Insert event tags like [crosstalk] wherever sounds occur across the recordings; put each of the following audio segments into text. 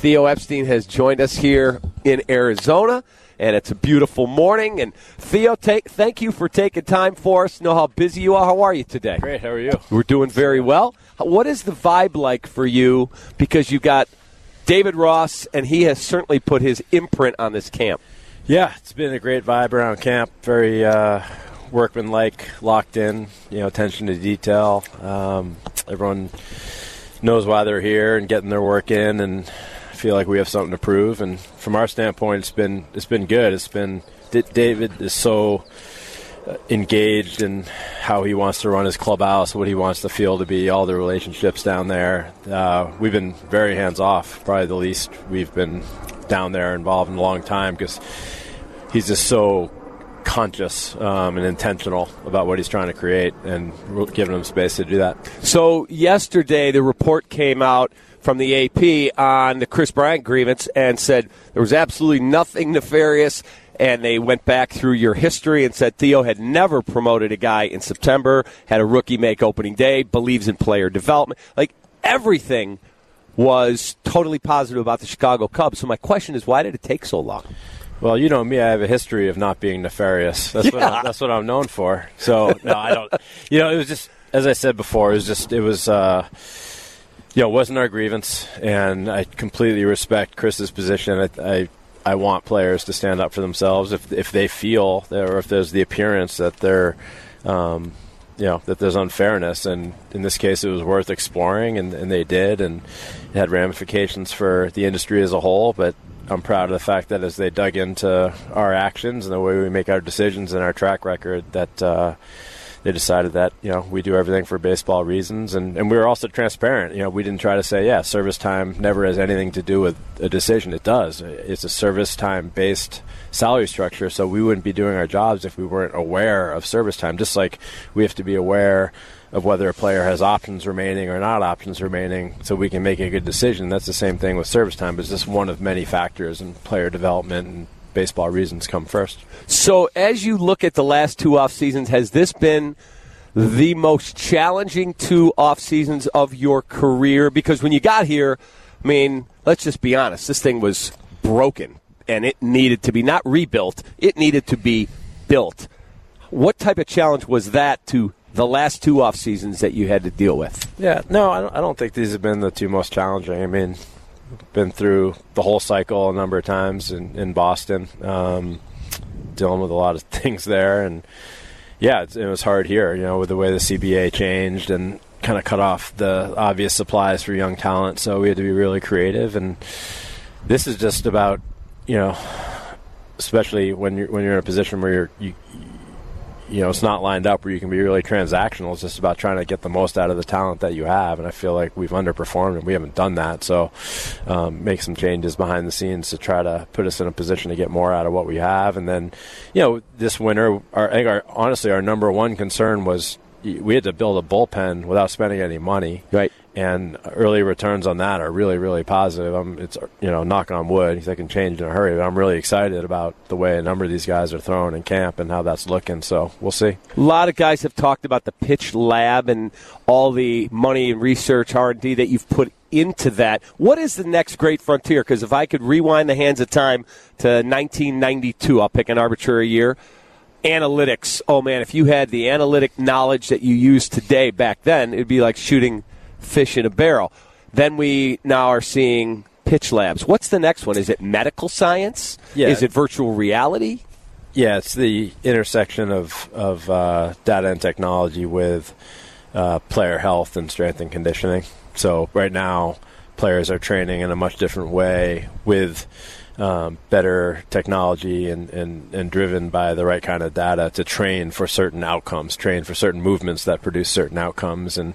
Theo Epstein has joined us here in Arizona, and it's a beautiful morning. And Theo, take, thank you for taking time for us. Know how busy you are. How are you today? Great. How are you? We're doing very well. What is the vibe like for you? Because you've got David Ross, and he has certainly put his imprint on this camp. Yeah, it's been a great vibe around camp. Very uh, workmanlike, locked in. You know, attention to detail. Um, everyone knows why they're here and getting their work in, and feel like we have something to prove. And from our standpoint, it's been it's been good. It's been David is so uh, engaged in how he wants to run his clubhouse, what he wants the field to be, all the relationships down there. Uh, we've been very hands off, probably the least we've been down there involved in a long time because he's just so conscious um, and intentional about what he's trying to create and giving him space to do that. So yesterday, the report came out from the AP on the Kris Bryant grievance and said there was absolutely nothing nefarious. And they went back through your history and said Theo had never promoted a guy in September, had a rookie make opening day, believes in player development. Like everything was totally positive about the Chicago Cubs. So my question is, why did it take so long? Well, you know me. I have a history of not being nefarious. That's, yeah. what, I'm, that's what I'm known for. So no, I don't. You know, it was just as I said before. It was just it was. Uh, know, it wasn't our grievance, and I completely respect Kris's position. I, I, I want players to stand up for themselves if if they feel or if there's the appearance that they're, um, you know, that there's unfairness. And in this case, it was worth exploring, and, and they did, and it had ramifications for the industry as a whole. But I'm proud of the fact that as they dug into our actions and the way we make our decisions and our track record, that uh, they decided that you know we do everything for baseball reasons, and, and we were also transparent. You know, we didn't try to say, yeah, service time never has anything to do with a decision. It does. It's a service time based salary structure, so we wouldn't be doing our jobs if we weren't aware of service time. Just like we have to be aware of whether a player has options remaining or not options remaining so we can make a good decision. That's the same thing with service time, but it's just one of many factors in player development and baseball reasons come first. So as you look at the last two off seasons, has this been the most challenging two off seasons of your career? Because when you got here, I mean, let's just be honest, this thing was broken and it needed to be not rebuilt, it needed to be built. What type of challenge was that to the last two off seasons that you had to deal with? Yeah, no, I don't, I don't think these have been the two most challenging. I mean, been through the whole cycle a number of times in, in Boston, um, dealing with a lot of [laughs] things there, and yeah, it, it was hard here. You know, with the way the CBA changed and kind of cut off the obvious supplies for young talent, so we had to be really creative. And this is just about you know, especially when you're when you're in a position where you're you, you know, it's not lined up where you can be really transactional. It's just about trying to get the most out of the talent that you have. And I feel like we've underperformed and we haven't done that. So, um, make some changes behind the scenes to try to put us in a position to get more out of what we have. And then, you know, this winter, our, I think our, honestly, our number one concern was we had to build a bullpen without spending any money. Right and early returns on that are really, really positive. I'm, it's you know, knock on wood, they can change in a hurry. But I'm really excited about the way a number of these guys are throwing in camp and how that's looking. So we'll see. A lot of guys have talked about the pitch lab and all the money and research R and D that you've put into that. What is the next great frontier? Because if I could rewind the hands of time to 1992, I'll pick an arbitrary year analytics. Oh man, if you had the analytic knowledge that you use today back then, it'd be like shooting fish in a barrel. Then we now are seeing pitch labs. What's the next one? Is it medical science? Yeah. Is it virtual reality? Yeah, it's the intersection of of uh, data and technology with uh, player health and strength and conditioning. So right now, players are training in a much different way with um, better technology and, and, and driven by the right kind of data to train for certain outcomes, train for certain movements that produce certain outcomes, and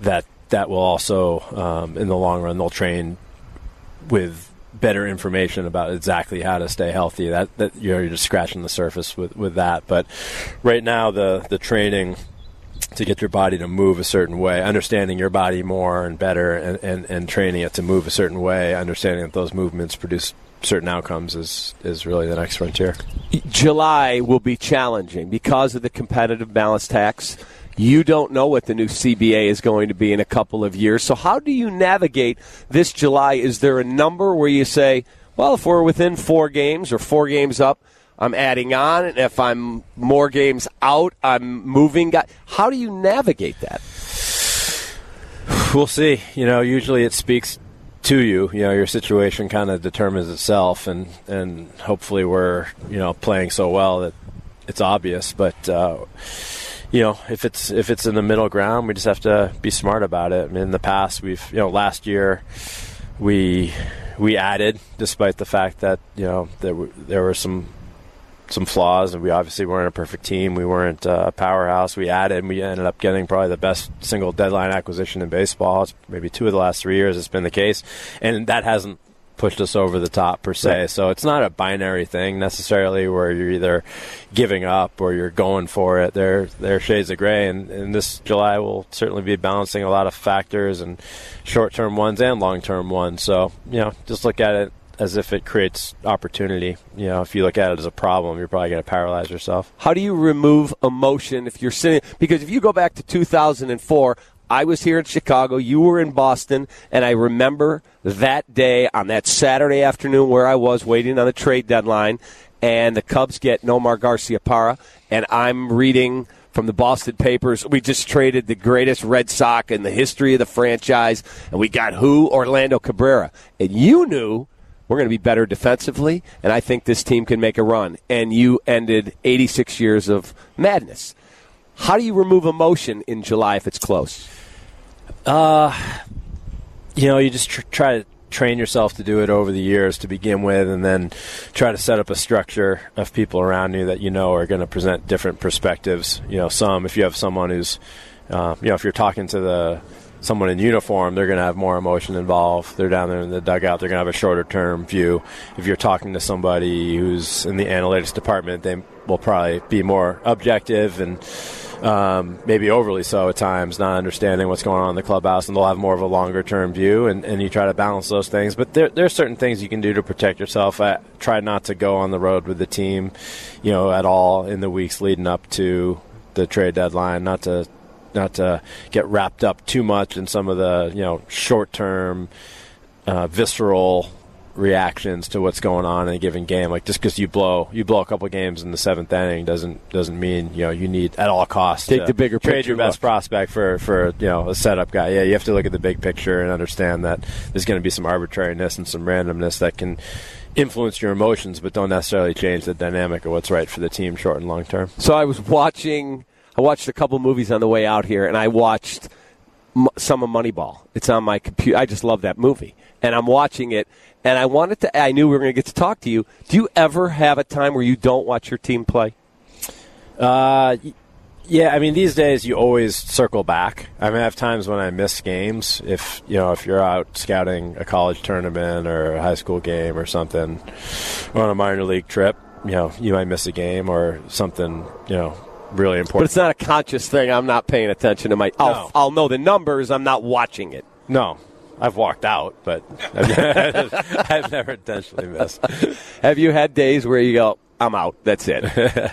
that that will also, um, in the long run, they'll train with better information about exactly how to stay healthy. That, that you know, you're just scratching the surface with, with that. But right now, the the training to get your body to move a certain way, understanding your body more and better, and, and, and training it to move a certain way, understanding that those movements produce certain outcomes is is really the next frontier. July will be challenging because of the competitive balance tax You don't know what the new CBA is going to be in a couple of years. So, how do you navigate this July? Is there a number where you say, well, if we're within four games or four games up, I'm adding on, and if I'm more games out, I'm moving. How do you navigate that? We'll see. You know, usually it speaks to you. You know, your situation kind of determines itself, and and hopefully we're you know playing so well that it's obvious. But uh, you know, if it's if it's in the middle ground, we just have to be smart about it. I mean, in the past, we've you know last year we we added despite the fact that you know there were, there were some some flaws, and we obviously weren't a perfect team. We weren't uh, a powerhouse. We added, and we ended up getting probably the best single deadline acquisition in baseball. It's maybe two of the last three years. It's been the case, and that hasn't pushed us over the top per se. Right. So it's not a binary thing necessarily where you're either giving up or you're going for it. There, there are shades of gray, and, and this July will certainly be balancing a lot of factors and short-term ones and long-term ones. So you know, just look at it as if it creates opportunity. You know, if you look at it as a problem, you're probably going to paralyze yourself. How do you remove emotion if you're sitting? Because if you go back to 2004, I was here in Chicago, you were in Boston, and I remember that day on that Saturday afternoon where I was waiting on the trade deadline, and the Cubs get Nomar Garciaparra, and I'm reading from the Boston papers. We just traded the greatest Red Sox in the history of the franchise, and we got who? Orlando Cabrera. And you knew we're going to be better defensively, and I think this team can make a run. And you ended 86 years of madness. How do you remove emotion in July if it's close? Uh, you know, you just tr- try to train yourself to do it over the years to begin with, and then try to set up a structure of people around you that you know are going to present different perspectives. You know, some if you have someone who's, uh, you know, if you're talking to the someone in uniform, they're going to have more emotion involved. They're down there in the dugout. They're going to have a shorter term view. If you're talking to somebody who's in the analytics department, they will probably be more objective and um, maybe overly so at times, not understanding what's going on in the clubhouse, and they'll have more of a longer term view, and, and you try to balance those things. But there, there are certain things you can do to protect yourself. I try not to go on the road with the team, you know, at all in the weeks leading up to the trade deadline, not to not to get wrapped up too much in some of the you know short term, uh, visceral reactions to what's going on in a given game. Like just because you blow you blow a couple games in the seventh inning doesn't doesn't mean you know you need at all costs take the bigger trade picture your best look. prospect for for you know a setup guy. Yeah, you have to look at the big picture and understand that there's going to be some arbitrariness and some randomness that can influence your emotions, but don't necessarily change the dynamic of what's right for the team short and long term. So I was watching I watched a couple movies on the way out here, and I watched some of Moneyball. It's on my computer. I just love that movie, and I'm watching it. And I wanted to. I knew we were going to get to talk to you. Do you ever have a time where you don't watch your team play? Uh, yeah. I mean, these days you always circle back. I mean, I have times when I miss games. If you know, if you're out scouting a college tournament or a high school game or something, or on a minor league trip, you know, you might miss a game or something. You know, really important. But it's not a conscious thing. I'm not paying attention to my. I'll, no. I'll know the numbers. I'm not watching it. No, I've walked out, but I've [laughs] never intentionally missed. Have you had days where you go, "I'm out. That's it." [laughs]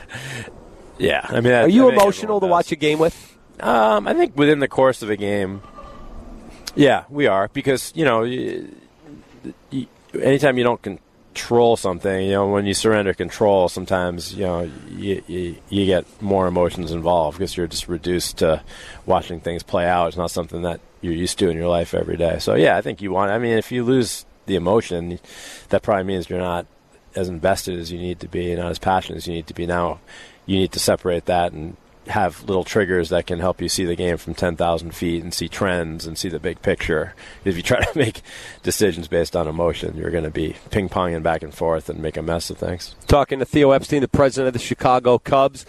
yeah, I mean, are you I mean, emotional to watch a game with? Um, I think within the course of a game, yeah, we are because you know, you, you, anytime you don't con- control something, you know, when you surrender control, sometimes you know you, you, you, get more emotions involved because you're just reduced to watching things play out. It's not something that you're used to in your life every day. So yeah, I think you want. I mean, if you lose the emotion, that probably means you're not as invested as you need to be, not as passionate as you need to be. Now, you need to separate that and have little triggers that can help you see the game from 10,000 feet and see trends and see the big picture. If you try [laughs] to make decisions based on emotion, you're going to be ping ponging back and forth and make a mess of things. Talking to Theo Epstein, the president of the Chicago Cubs.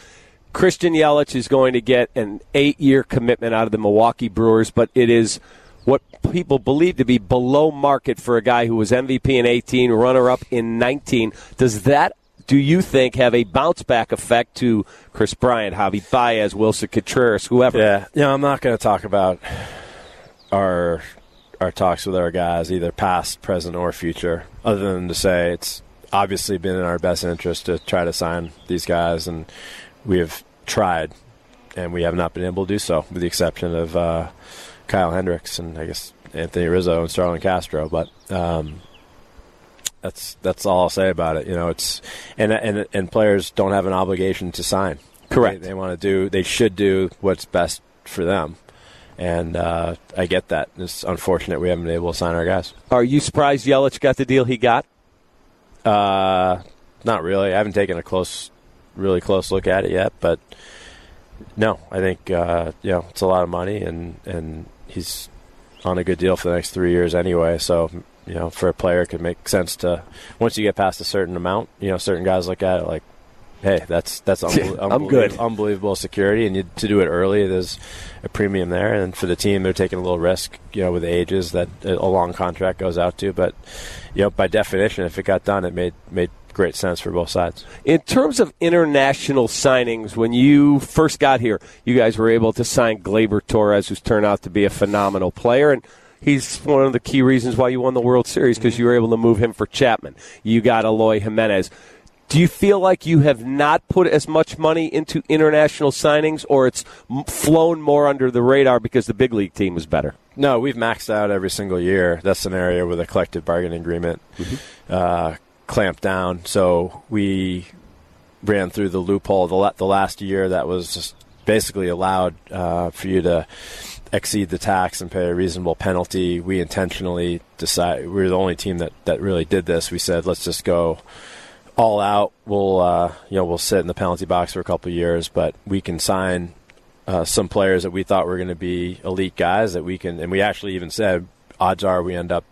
Christian Yelich is going to get an eight year commitment out of the Milwaukee Brewers, but it is what people believe to be below market for a guy who was MVP in 18, runner up in 19. Does that do you think have a bounce back effect to Kris Bryant, Javi Baez, Willson Contreras, whoever? Yeah, you know, I'm not going to talk about our our talks with our guys, either past, present, or future, other than to say it's obviously been in our best interest to try to sign these guys, and we have tried and we have not been able to do so, with the exception of uh, Kyle Hendricks and I guess Anthony Rizzo and Starlin Castro. But um, that's that's all I'll say about it. You know, it's and and and players don't have an obligation to sign. Correct. They, they want to do. They should do what's best for them. And uh, I get that. It's unfortunate we haven't been able to sign our guys. Are you surprised Yelich got the deal he got? Uh, not really. I haven't taken a close, really close look at it yet, but no, I think uh, you know it's a lot of money, and and he's on a good deal for the next three years anyway. So you know, for a player, it could make sense to once you get past a certain amount. You know, certain guys look at it like, hey, that's that's [laughs] unbel- I'm unbelievable, good. unbelievable security, and you, to do it early, there's a premium there. And for the team, they're taking a little risk, you know, with the ages that a long contract goes out to. But you know, by definition, if it got done, it made made great sense for both sides. In terms of international signings, when you first got here, you guys were able to sign Gleyber Torres, who's turned out to be a phenomenal player, and he's one of the key reasons why you won the World Series because you were able to move him for Chapman. You got Eloy Jimenez. Do you feel like you have not put as much money into international signings, or it's flown more under the radar because the big league team was better? No, we've maxed out every single year. That's an area with a collective bargaining agreement uh, clamped down. So we ran through the loophole the, la- the last year that was just basically allowed uh, for you to exceed the tax and pay a reasonable penalty. We intentionally decided we were the only team that, that really did this. We said let's just go all out. We'll uh, you know we'll sit in the penalty box for a couple years, but we can sign uh, some players that we thought were going to be elite guys that we can, and we actually even said odds are we end up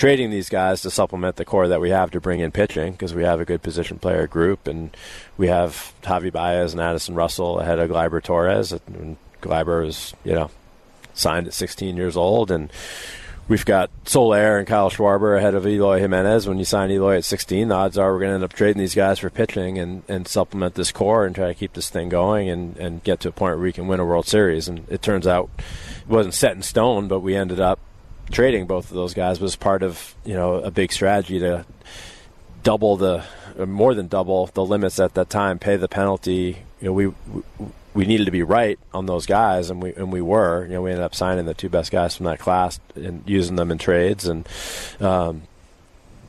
trading these guys to supplement the core that we have to bring in pitching because we have a good position player group and we have Javi Baez and Addison Russell ahead of Gleyber Torres. And Gleyber is you know signed at 16 years old and. We've got Soler and Kyle Schwarber ahead of Eloy Jimenez. When you sign Eloy at 16, the odds are we're going to end up trading these guys for pitching and, and supplement this core and try to keep this thing going and, and get to a point where we can win a World Series. And it turns out it wasn't set in stone, but we ended up trading both of those guys was part of you know a big strategy to double the more than double the limits at that time, pay the penalty. You know, we, we we needed to be right on those guys, and we and we were. You know, we ended up signing the two best guys from that class and using them in trades, and um,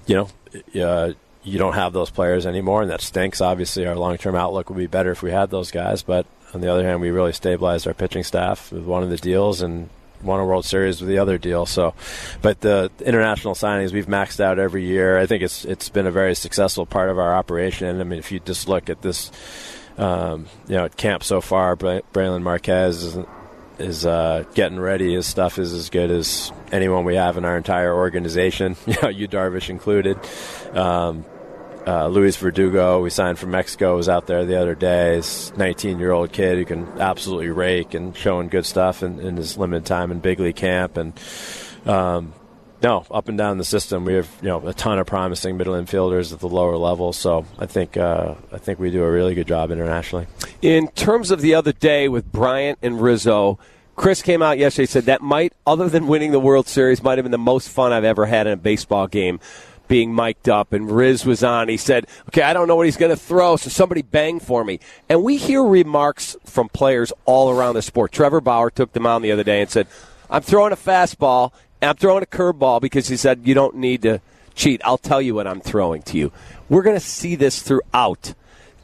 you know, uh, you don't have those players anymore, and that stinks. Obviously, our long-term outlook would be better if we had those guys, but on the other hand, we really stabilized our pitching staff with one of the deals and won a World Series with the other deal. So, but the international signings we've maxed out every year. I think it's it's been a very successful part of our operation. I mean, if you just look at this, um, you know, camp so far, Bra- Brailyn Marquez is is uh, getting ready. His stuff is as good as anyone we have in our entire organization. [laughs] You know, you Darvish included. Um, uh, Luis Verdugo, we signed from Mexico, was out there the other day. He's 19 year old kid who can absolutely rake and showing good stuff in, in his limited time in big league camp. And um, no, up and down the system, we have you know a ton of promising middle infielders at the lower level. So I think uh, I think we do a really good job internationally. In terms of the other day with Bryant and Rizzo, Kris came out yesterday said that might, other than winning the World Series, might have been the most fun I've ever had in a baseball game. Being mic'd up, and Riz was on. He said, "Okay, I don't know what he's going to throw, so somebody bang for me." And we hear remarks from players all around the sport. Trevor Bauer took them on the other day and said, "I'm throwing a fastball, and I'm throwing a curveball because he said you don't need to cheat. I'll tell you what I'm throwing to you." We're going to see this throughout.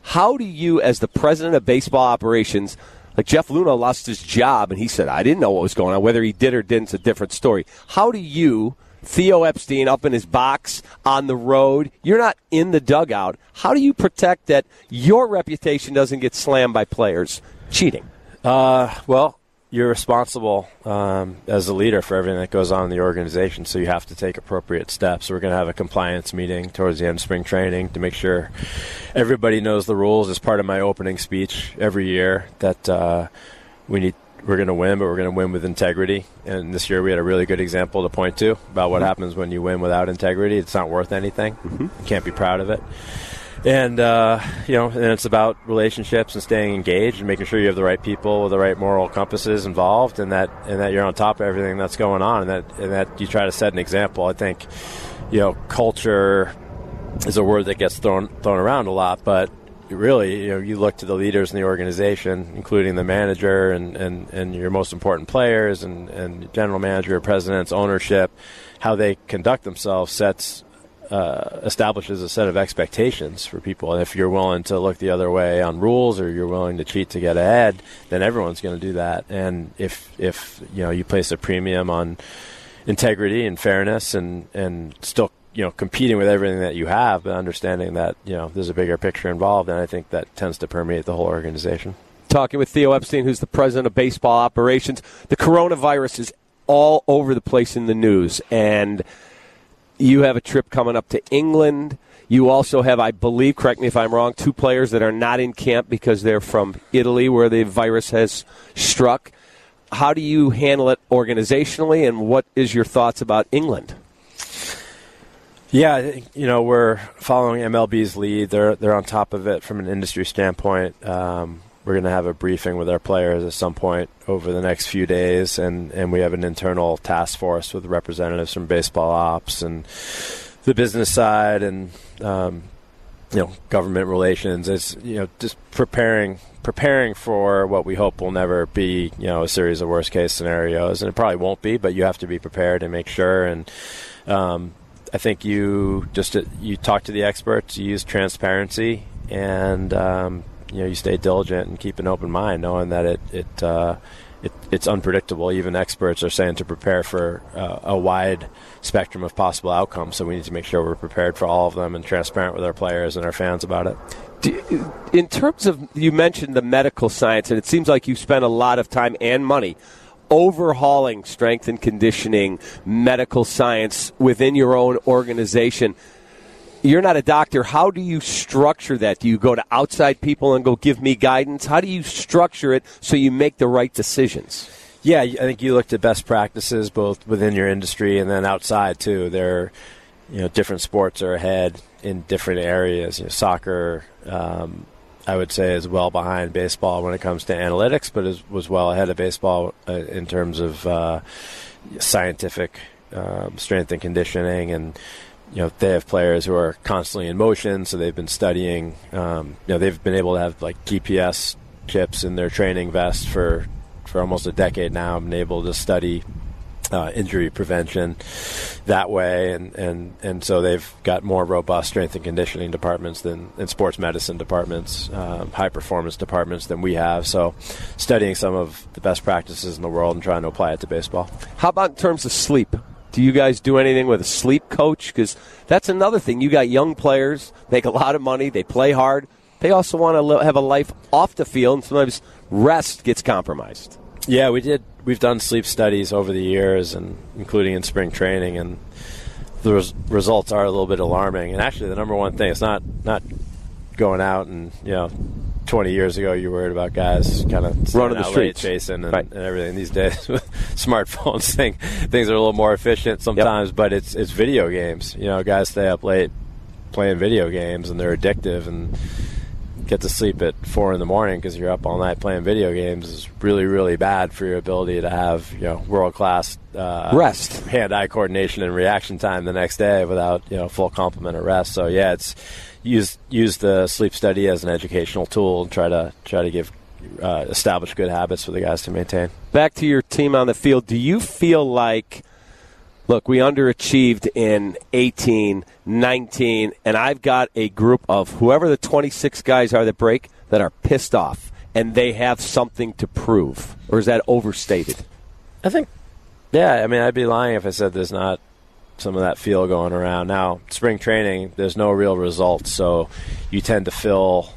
How do you, as the president of baseball operations, like Jeff Luhnow lost his job and he said, I didn't know what was going on. Whether he did or didn't is a different story. How do you, Theo Epstein, up in his box on the road, you're not in the dugout. How do you protect that your reputation doesn't get slammed by players cheating? Uh, well, you're responsible um, as a leader for everything that goes on in the organization, so you have to take appropriate steps. We're going to have a compliance meeting towards the end of spring training to make sure everybody knows the rules. As part of my opening speech every year, that uh, we need we're going to win, but we're going to win with integrity. And this year we had a really good example to point to about what happens when you win without integrity. It's not worth anything. You can't be proud of it. And uh, you know, and it's about relationships and staying engaged and making sure you have the right people with the right moral compasses involved, and that and that you're on top of everything that's going on, and that and that you try to set an example. I think, you know, culture is a word that gets thrown thrown around a lot, but really, you know, you look to the leaders in the organization, including the manager and, and, and your most important players and, and general manager, or presidents, ownership, how they conduct themselves sets uh, establishes a set of expectations for people. And if you're willing to look the other way on rules, or you're willing to cheat to get ahead, then everyone's going to do that. And if if you know you place a premium on integrity and fairness, and and still you know competing with everything that you have, but understanding that you know there's a bigger picture involved, and I think that tends to permeate the whole organization. Talking with Theo Epstein, who's the president of baseball operations. The coronavirus is all over the place in the news, and you have a trip coming up to England. You also have, I believe, correct me if I'm wrong, two players that are not in camp because they're from Italy where the virus has struck. How do you handle it organizationally, and what is your thoughts about England? Yeah, you know we're following MLB's lead. They're they're on top of it from an industry standpoint. Um, we're going to have a briefing with our players at some point over the next few days, and, and we have an internal task force with representatives from baseball ops and the business side and um, you know government relations. It's you know just preparing preparing for what we hope will never be you know a series of worst case scenarios, and it probably won't be, but you have to be prepared and make sure and. Um, I think you just you talk to the experts, you use transparency, and um, you know you stay diligent and keep an open mind, knowing that it it, uh, it it's unpredictable. Even experts are saying to prepare for uh, a wide spectrum of possible outcomes. So we need to make sure we're prepared for all of them and transparent with our players and our fans about it. In terms of you mentioned the medical science, and it seems like you spent a lot of time and money overhauling strength and conditioning, medical science within your own organization you're not a doctor. How do you structure that? Do you go to outside people and go give me guidance? How do you structure it so you make the right decisions? Yeah, I think you looked at best practices both within your industry and then outside too. There, you know, different sports are ahead in different areas. You know, soccer, um, I would say, is well behind baseball when it comes to analytics, but is, was well ahead of baseball uh, in terms of uh, scientific um, strength and conditioning and you know they have players who are constantly in motion, so they've been studying. Um, you know they've been able to have like GPS chips in their training vest for for almost a decade now. Been able to study uh, injury prevention that way, and, and, and so they've got more robust strength and conditioning departments than and sports medicine departments, um, high performance departments than we have. So, studying some of the best practices in the world and trying to apply it to baseball. How about in terms of sleep? Do you guys do anything with a sleep coach? Because that's another thing. You got young players, make a lot of money, they play hard. They also want to have a life off the field, and sometimes rest gets compromised. Yeah, we did. We've done sleep studies over the years, and including in spring training, and the res- results are a little bit alarming. And actually, the number one thing it's not not going out and you know 20 years ago, you were worried about guys kind of running the streets, chasing, and, right. and, everything. These days, [laughs] smartphones, thing, things are a little more efficient sometimes. Yep. But it's it's video games. You know, guys stay up late playing video games, and they're addictive, and get to sleep at four in the morning because you're up all night playing video games is really really bad for your ability to have you know world class uh, rest, hand eye coordination, and reaction time the next day without you know full complement of rest. So yeah, it's use use the sleep study as an educational tool and try to try to give uh, establish good habits for the guys to maintain. Back to your team on the field, do you feel like look, we underachieved in 18, 19, and I've got a group of whoever the 26 guys are that break that are pissed off and they have something to prove? Or is that overstated? I think, yeah, I mean, I'd be lying if I said there's not some of that feel going around. Now, spring training, there's no real results, so you tend to fill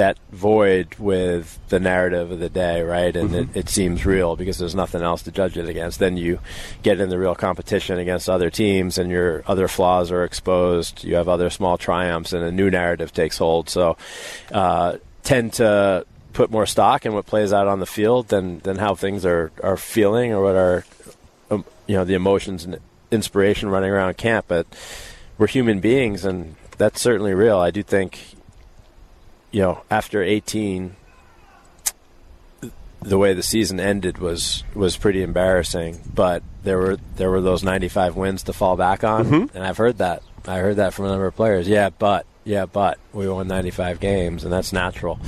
that void with the narrative of the day, right? And mm-hmm. it, it, seems real because there's nothing else to judge it against. Then you get in the real competition against other teams, and your other flaws are exposed. You have other small triumphs, and a new narrative takes hold. So, uh, tend to put more stock in what plays out on the field than than how things are are feeling or what are um, you know the emotions and inspiration running around camp, but we're human beings, and that's certainly real. I do think, you know, after 18, the way the season ended was was pretty embarrassing. But there were there were those 95 wins to fall back on, mm-hmm. and I've heard that. I heard that from a number of players. Yeah, but yeah, but we won 95 games, and that's natural.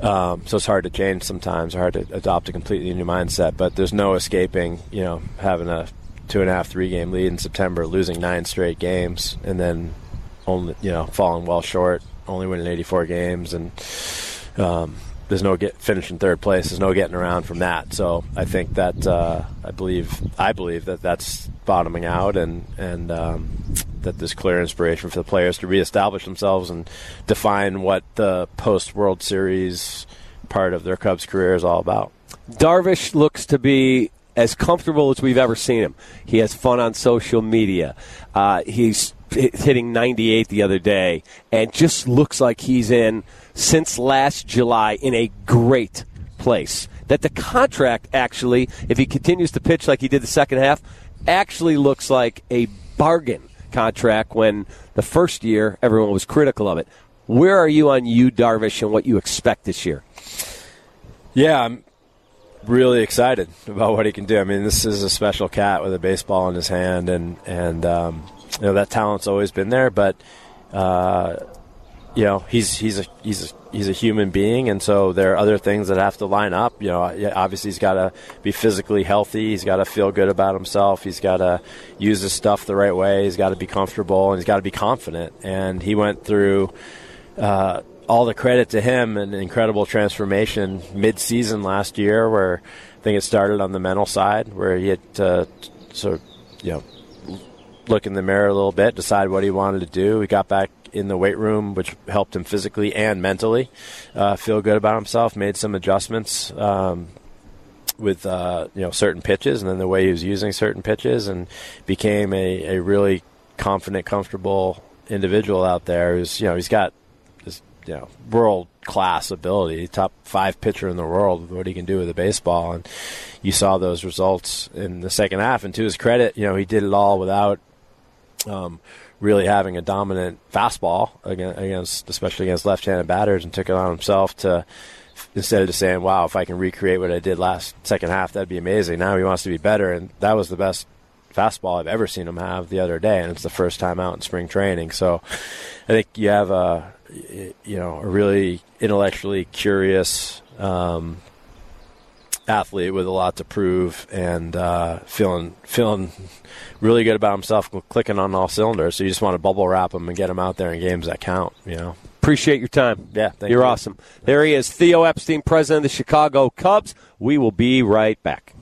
Um, so it's hard to change sometimes, hard to adopt a completely new mindset. But there's no escaping, you know, having a two and a half, three game lead in September, losing nine straight games, and then only, you know, falling well short, only winning 84 games, and um, there's no get finishing third place. There's no getting around from that. So I think that uh, I believe I believe that that's bottoming out, and and um, that there's clear inspiration for the players to reestablish themselves and define what the post World Series part of their Cubs career is all about. Darvish looks to be as comfortable as we've ever seen him. He has fun on social media. Uh, he's hitting 98 the other day and just looks like he's in since last July in a great place. That the contract actually, if he continues to pitch like he did the second half, actually looks like a bargain contract when the first year everyone was critical of it. Where are you on Yu Darvish and what you expect this year? Yeah, I'm really excited about what he can do. I mean, this is a special cat with a baseball in his hand, and and um, you know that talent's always been there, but. Uh, you know he's he's a he's a, he's a human being, and so there are other things that have to line up. You know, obviously he's got to be physically healthy. He's got to feel good about himself. He's got to use his stuff the right way. He's got to be comfortable, and he's got to be confident. And he went through. Uh, all the credit to him, an incredible transformation mid-season last year, where I think it started on the mental side, where he had to sort of, you know, look in the mirror a little bit, decide what he wanted to do. He got back in the weight room, which helped him physically and mentally uh, feel good about himself. Made some adjustments um, with uh, you know certain pitches, and then the way he was using certain pitches, and became a, a really confident, comfortable individual out there. Who's you know he's got this you know world class ability, top five pitcher in the world. What he can do with a baseball, and you saw those results in the second half. And to his credit, you know he did it all without. Um, really having a dominant fastball against, especially against left-handed batters, and took it on himself to instead of just saying, "Wow, if I can recreate what I did last second half, that'd be amazing." Now he wants to be better, and that was the best fastball I've ever seen him have the other day, and it's the first time out in spring training. So I think you have a you know a really intellectually curious um, athlete with a lot to prove and uh, feeling feeling really good about himself, clicking on all cylinders. So you just want to bubble wrap him and get him out there in games that count. You know. Appreciate your time. Yeah, you're you. awesome. There he is, Theo Epstein, president of the Chicago Cubs. We will be right back.